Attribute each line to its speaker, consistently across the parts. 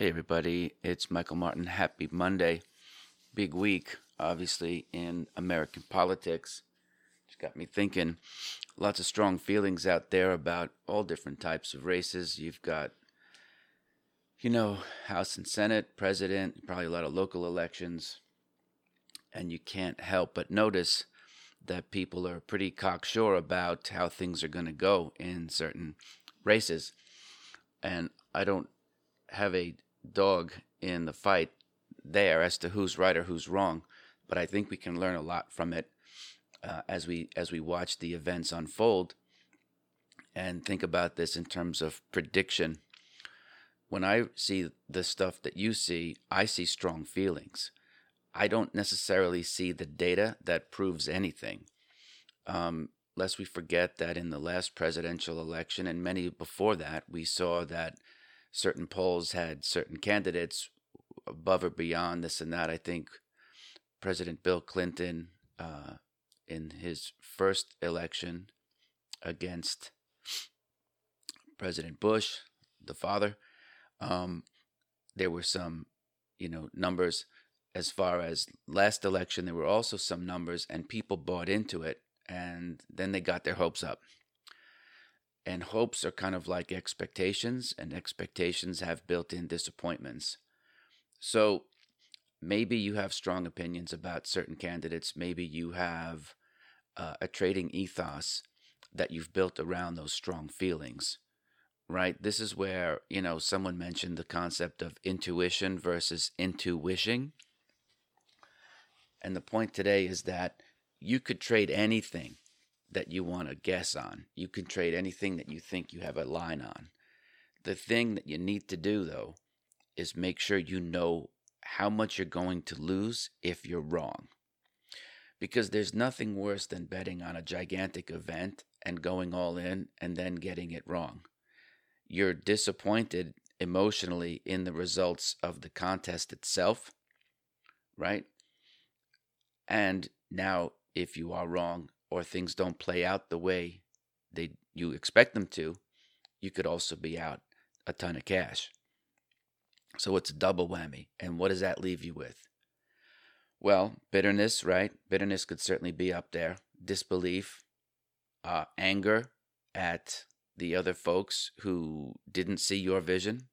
Speaker 1: Hey, everybody, it's Michael Martin. Happy Monday. Big week, obviously, in American politics. It's got me thinking. Lots of strong feelings out there about all different types of races. You've got, you know, House and Senate, president, probably a lot of local elections. And you can't help but notice that people are pretty cocksure about how things are going to go in certain races. And I don't have a dog in the fight there as to who's right or who's wrong, but I think we can learn a lot from it uh, as we as we watch the events unfold and think about this in terms of prediction. When I see the stuff that you see, I see strong feelings. I don't necessarily see the data that proves anything. Um, lest we forget that in the last presidential election and many before that, we saw that certain polls had certain candidates above or beyond this and that. I think President Bill Clinton, uh, in his first election against President Bush, the father, um, there were some, you know, numbers as far as last election. There were also some numbers, and people bought into it, and then they got their hopes up and hopes are kind of like expectations, and expectations have built in disappointments. So maybe you have strong opinions about certain candidates. Maybe you have uh, a trading ethos that you've built around those strong feelings, right? This is where, you know, someone mentioned the concept of intuition versus intuition. And the point today is that you could trade anything that you want to guess on. You can trade anything that you think you have a line on. The thing that you need to do, though, is make sure you know how much you're going to lose if you're wrong. Because there's nothing worse than betting on a gigantic event and going all in and then getting it wrong. You're disappointed emotionally in the results of the contest itself, right? And now, if you are wrong, or things don't play out the way they you expect them to, you could also be out a ton of cash. So it's a double whammy. And what does that leave you with? Well, bitterness, right? Bitterness could certainly be up there. Disbelief, uh, anger at the other folks who didn't see your vision.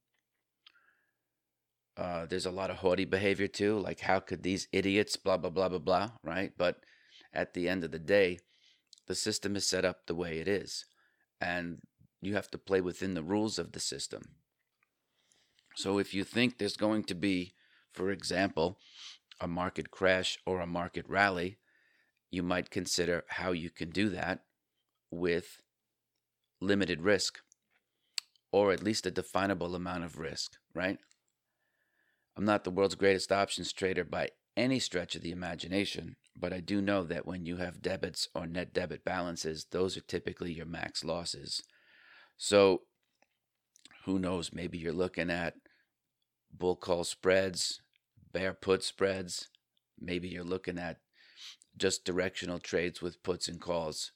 Speaker 1: Uh, there's a lot of haughty behavior too, like how could these idiots, blah, blah, blah, blah, blah, right? But at the end of the day, the system is set up the way it is. And you have to play within the rules of the system. So if you think there's going to be, for example, a market crash or a market rally, you might consider how you can do that with limited risk or at least a definable amount of risk, right? I'm not the world's greatest options trader by any stretch of the imagination, but I do know that when you have debits or net debit balances, those are typically your max losses. So who knows? Maybe you're looking at bull call spreads, bear put spreads. Maybe you're looking at just directional trades with puts and calls.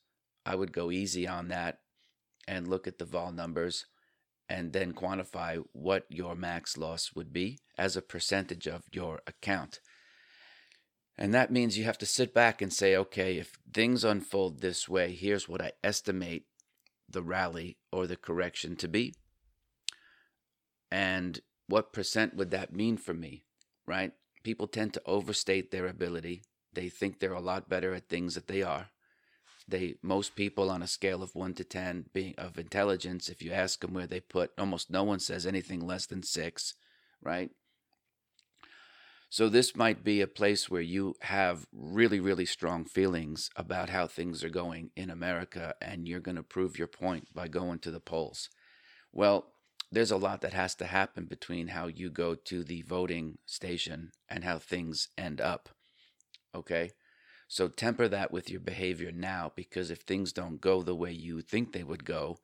Speaker 1: I would go easy on that and look at the vol numbers and then quantify what your max loss would be as a percentage of your account. And that means you have to sit back and say, okay, if things unfold this way, here's what I estimate the rally or the correction to be. And what percent would that mean for me, right? People tend to overstate their ability. They think they're a lot better at things that they are. They most people on a scale of 1 to 10 being of intelligence, if you ask them where they put, almost no one says anything less than 6, right? So this might be a place where you have really, really strong feelings about how things are going in America, and you're going to prove your point by going to the polls. Well, there's a lot that has to happen between how you go to the voting station and how things end up. Okay? So temper that with your behavior now because if things don't go the way you think they would go,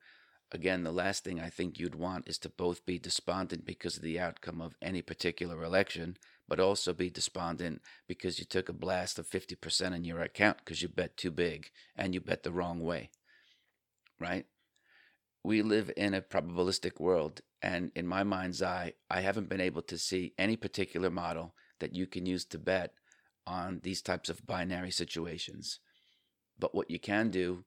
Speaker 1: again, the last thing I think you'd want is to both be despondent because of the outcome of any particular election but also be despondent because you took a blast of 50% in your account because you bet too big and you bet the wrong way. Right? we live in a probabilistic world. And in my mind's eye, I haven't been able to see any particular model that you can use to bet on these types of binary situations. But what you can do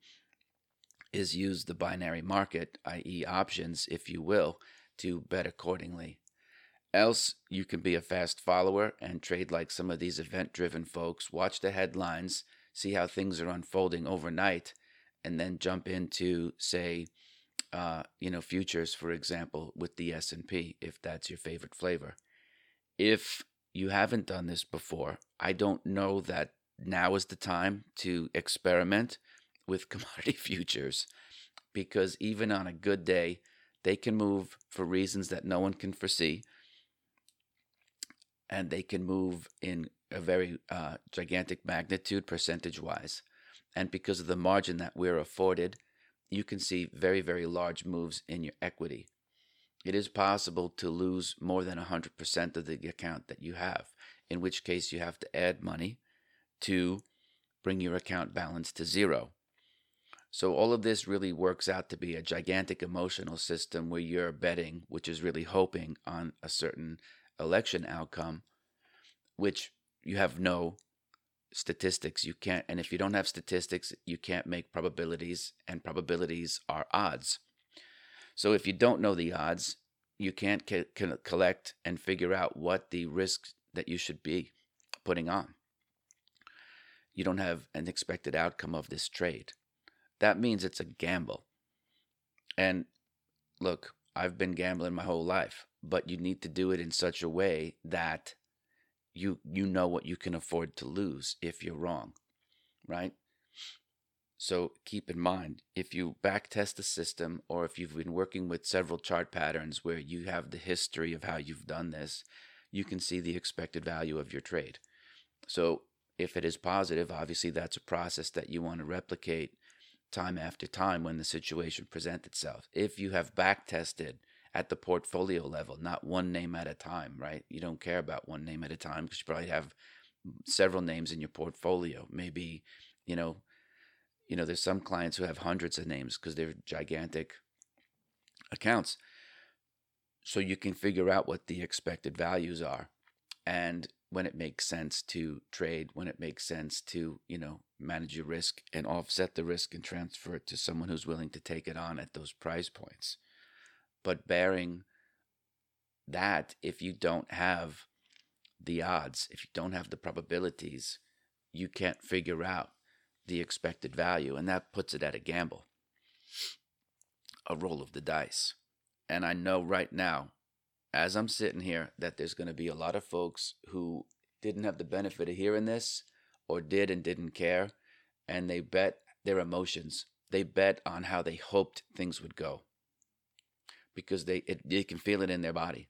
Speaker 1: is use the binary market, i.e., options, if you will, to bet accordingly. Else, you can be a fast follower and trade like some of these event driven folks, watch the headlines, see how things are unfolding overnight, and then jump into, say, uh, you know, futures, for example, with the S&P, if that's your favorite flavor. If you haven't done this before, I don't know that now is the time to experiment with commodity futures because even on a good day, they can move for reasons that no one can foresee. And they can move in a very uh, gigantic magnitude percentage wise. And because of the margin that we're afforded, you can see very, very large moves in your equity. It is possible to lose more than 100% of the account that you have, in which case you have to add money to bring your account balance to zero. So all of this really works out to be a gigantic emotional system where you're betting, which is really hoping on a certain election outcome, which you have no statistics. You can't, and if you don't have statistics, you can't make probabilities, and probabilities are odds. So if you don't know the odds, you can't co- collect and figure out what the risk that you should be putting on. You don't have an expected outcome of this trade that means it's a gamble. And look, I've been gambling my whole life, but you need to do it in such a way that you you know what you can afford to lose if you're wrong, right? So keep in mind if you backtest the system or if you've been working with several chart patterns where you have the history of how you've done this, you can see the expected value of your trade. So if it is positive, obviously that's a process that you want to replicate time after time when the situation presents itself. If you have back tested at the portfolio level, not one name at a time, right? You don't care about one name at a time because you probably have several names in your portfolio. Maybe, you know, you know, there's some clients who have hundreds of names because they're gigantic accounts. So you can figure out what the expected values are. And when it makes sense to trade, when it makes sense to, you know, manage your risk and offset the risk and transfer it to someone who's willing to take it on at those price points. But bearing that, if you don't have the odds, if you don't have the probabilities, you can't figure out the expected value. And that puts it at a gamble, a roll of the dice. And I know right now as I'm sitting here that there's going to be a lot of folks who didn't have the benefit of hearing this or did and didn't care and they bet their emotions. They bet on how they hoped things would go because they it, they can feel it in their body.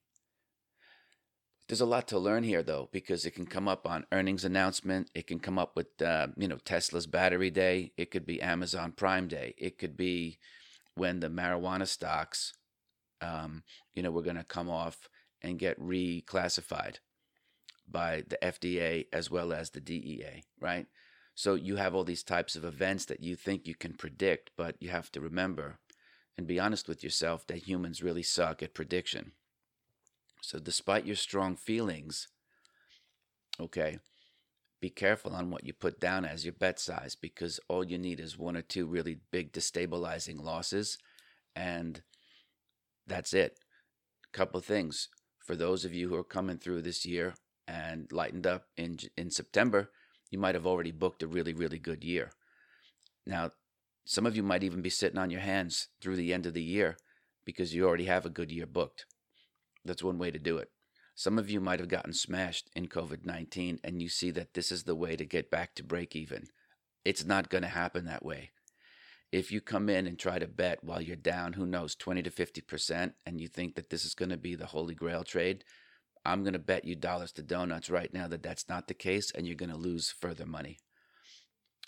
Speaker 1: There's a lot to learn here though because it can come up on earnings announcement, it can come up with uh, you know Tesla's battery day, it could be Amazon Prime Day, it could be when the marijuana stocks um, you know, we're going to come off and get reclassified by the FDA as well as the DEA, right? So you have all these types of events that you think you can predict, but you have to remember and be honest with yourself that humans really suck at prediction. So despite your strong feelings, okay, be careful on what you put down as your bet size because all you need is one or two really big destabilizing losses and that's it. A couple of things for those of you who are coming through this year and lightened up in in September, you might have already booked a really really good year. Now, some of you might even be sitting on your hands through the end of the year because you already have a good year booked. That's one way to do it. Some of you might have gotten smashed in COVID 19 and you see that this is the way to get back to break even. It's not going to happen that way if you come in and try to bet while you're down, who knows, 20 to 50%, and you think that this is going to be the holy grail trade, I'm going to bet you dollars to donuts right now that that's not the case, and you're going to lose further money.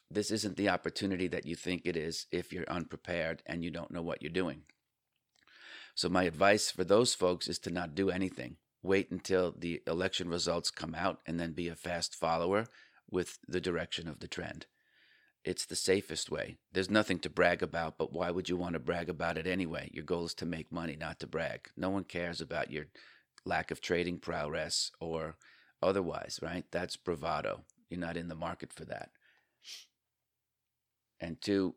Speaker 1: This isn't the opportunity that you think it is if you're unprepared and you don't know what you're doing. So, my advice for those folks is to not do anything. Wait until the election results come out and then be a fast follower with the direction of the trend It's the safest way. There's nothing to brag about, but why would you want to brag about it anyway? Your goal is to make money, not to brag. No one cares about your lack of trading prowess or otherwise, right? That's bravado. You're not in the market for that. And two,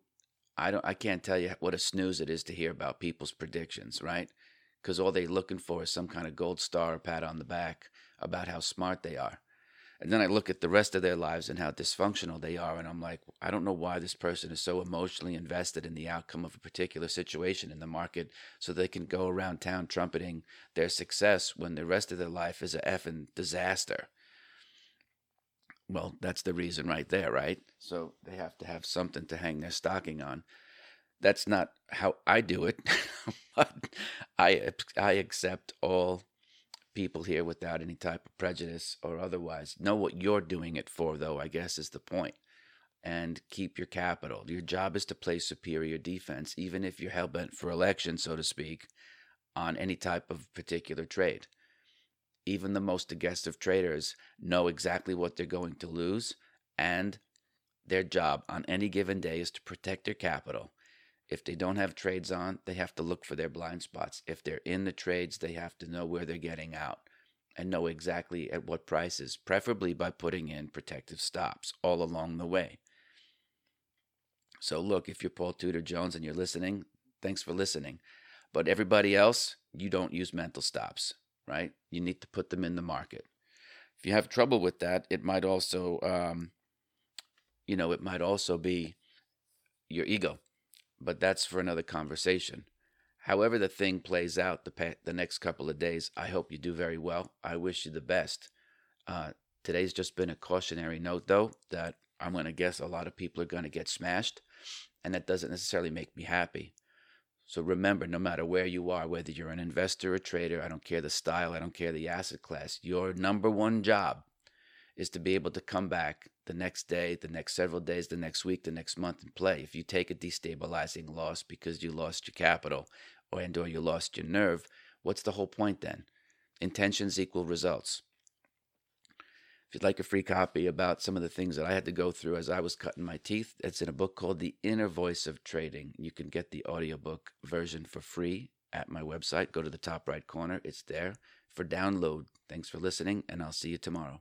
Speaker 1: I don't I can't tell you what a snooze it is to hear about people's predictions, right? Because all they're looking for is some kind of gold star or pat on the back about how smart they are. And then I look at the rest of their lives and how dysfunctional they are, and I'm like, I don't know why this person is so emotionally invested in the outcome of a particular situation in the market so they can go around town trumpeting their success when the rest of their life is a effing disaster. Well, that's the reason right there, right? So they have to have something to hang their stocking on. That's not how I do it, but I I accept all people here without any type of prejudice or otherwise. Know what you're doing it for, though, I guess is the point. And keep your capital. Your job is to play superior defense, even if you're hell bent for election, so to speak, on any type of particular trade. Even the most aggressive traders know exactly what they're going to lose, and their job on any given day is to protect their capital if they don't have trades on, they have to look for their blind spots. If they're in the trades, they have to know where they're getting out and know exactly at what prices, preferably by putting in protective stops all along the way. So, look, if you're Paul Tudor Jones and you're listening, thanks for listening. But everybody else, you don't use mental stops, right? You need to put them in the market. If you have trouble with that, it might also, um, you know, it might also be your ego but that's for another conversation. However, the thing plays out the, pa- the next couple of days, I hope you do very well. I wish you the best. Uh, today's just been a cautionary note, though, that I'm going to guess a lot of people are going to get smashed, and that doesn't necessarily make me happy. So remember, no matter where you are, whether you're an investor or trader, I don't care the style, I don't care the asset class, your number one job is to be able to come back the next day, the next several days, the next week, the next month and play. If you take a destabilizing loss because you lost your capital or and or you lost your nerve, what's the whole point then? Intentions equal results. If you'd like a free copy about some of the things that I had to go through as I was cutting my teeth, it's in a book called The Inner Voice of Trading. You can get the audiobook version for free at my website. Go to the top right corner, it's there for download. Thanks for listening, and I'll see you tomorrow.